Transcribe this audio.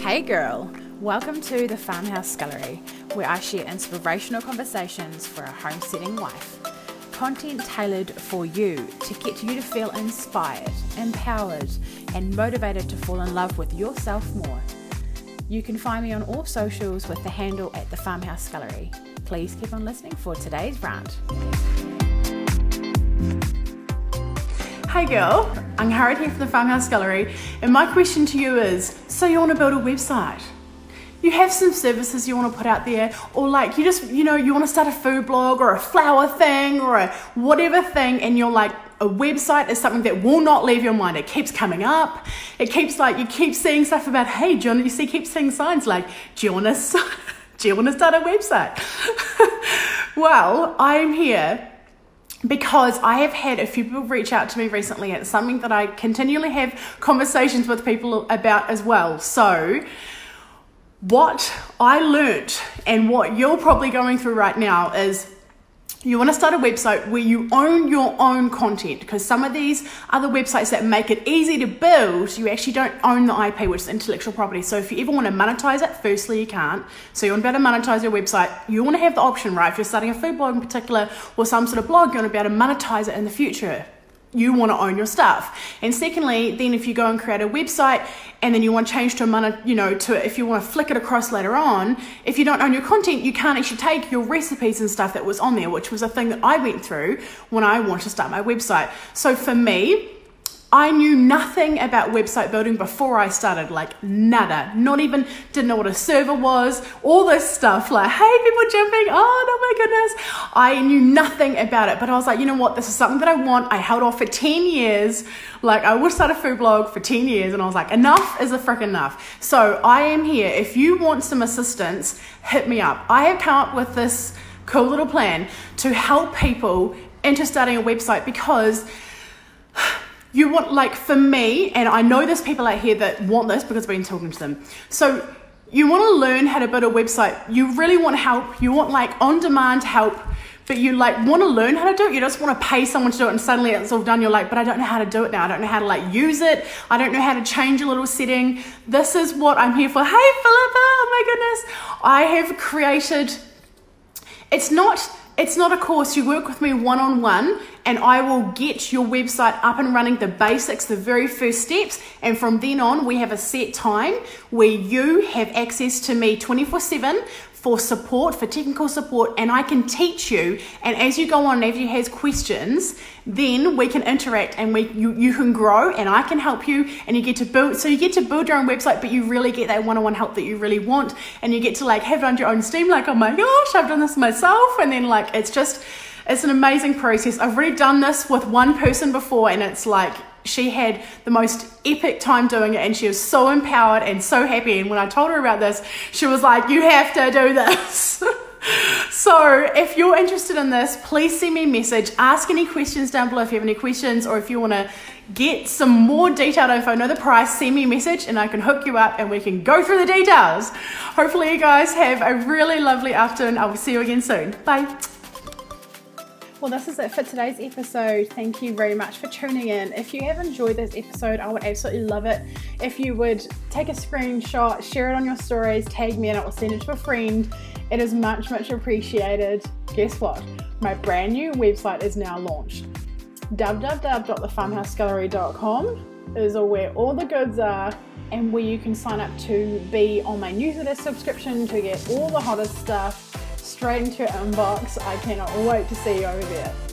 Hey girl, welcome to the Farmhouse Scullery, where I share inspirational conversations for a homesteading wife. Content tailored for you to get you to feel inspired, empowered, and motivated to fall in love with yourself more. You can find me on all socials with the handle at the Farmhouse Scullery. Please keep on listening for today's rant. Hey girl, I'm Angharad here from the Farmhouse Scullery and my question to you is so you want to build a website? You have some services you want to put out there, or like you just, you know, you want to start a food blog or a flower thing or a whatever thing, and you're like, a website is something that will not leave your mind. It keeps coming up. It keeps like, you keep seeing stuff about, hey, John, you see, keep seeing signs like, do you want to, do you want to start a website? well, I'm here because I have had a few people reach out to me recently. It's something that I continually have conversations with people about as well. So, what I learnt and what you're probably going through right now is you want to start a website where you own your own content because some of these other websites that make it easy to build, you actually don't own the IP, which is intellectual property. So if you ever want to monetize it, firstly, you can't. So you want to be able to monetize your website. You want to have the option, right? If you're starting a food blog in particular or some sort of blog, you want to be able to monetize it in the future you want to own your stuff. And secondly, then if you go and create a website and then you want to change to a money, you know, to if you want to flick it across later on, if you don't own your content, you can't actually take your recipes and stuff that was on there, which was a thing that I went through when I wanted to start my website. So for me, I knew nothing about website building before I started, like nada. Not even didn't know what a server was, all this stuff. Like, hey, people jumping, oh no, my goodness. I knew nothing about it, but I was like, you know what, this is something that I want. I held off for 10 years. Like, I would start a food blog for 10 years, and I was like, enough is a frick enough. So I am here. If you want some assistance, hit me up. I have come up with this cool little plan to help people into starting a website because you want like for me and i know there's people out here that want this because i've been talking to them. So you want to learn how to build a website. You really want help. You want like on demand help but you like want to learn how to do it. You just want to pay someone to do it and suddenly it's all done. You're like but i don't know how to do it now. I don't know how to like use it. I don't know how to change a little setting. This is what i'm here for. Hey philippa! Oh my goodness. I have created it's not it's not a course. You work with me one on one, and I will get your website up and running, the basics, the very first steps. And from then on, we have a set time where you have access to me 24 7 for support, for technical support, and I can teach you. And as you go on, if you has questions, then we can interact and we you, you can grow and I can help you and you get to build so you get to build your own website, but you really get that one-on-one help that you really want and you get to like have it under your own steam, like, oh my gosh, I've done this myself, and then like it's just it's an amazing process. I've already done this with one person before and it's like she had the most epic time doing it and she was so empowered and so happy. And when I told her about this, she was like, You have to do this. so if you're interested in this, please send me a message. Ask any questions down below if you have any questions or if you want to get some more detailed info, know the price, send me a message and I can hook you up and we can go through the details. Hopefully, you guys have a really lovely afternoon. I will see you again soon. Bye. Well, this is it for today's episode. Thank you very much for tuning in. If you have enjoyed this episode, I would absolutely love it if you would take a screenshot, share it on your stories, tag me, and I will send it to a friend. It is much, much appreciated. Guess what? My brand new website is now launched. www.thefarmhousescullery.com is where all the goods are and where you can sign up to be on my newsletter subscription to get all the hottest stuff straight into your inbox. I cannot wait to see you over there.